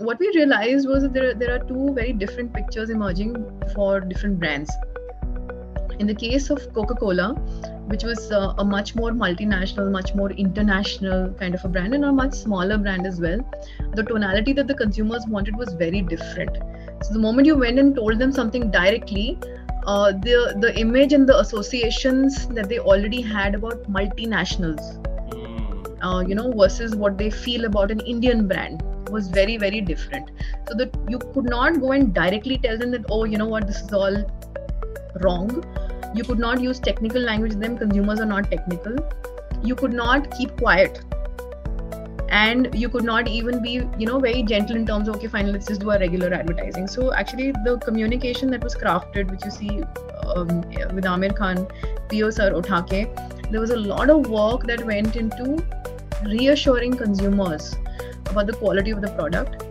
what we realized was that there, there are two very different pictures emerging for different brands. In the case of Coca Cola, which was uh, a much more multinational, much more international kind of a brand, and a much smaller brand as well, the tonality that the consumers wanted was very different. So the moment you went and told them something directly, uh, the the image and the associations that they already had about multinationals, hmm. uh, you know, versus what they feel about an Indian brand was very very different. So that you could not go and directly tell them that oh you know what this is all wrong. You could not use technical language. Them consumers are not technical. You could not keep quiet and you could not even be you know very gentle in terms of okay fine let's just do our regular advertising so actually the communication that was crafted which you see um, with Aamir Khan Pio sir Uthake there was a lot of work that went into reassuring consumers about the quality of the product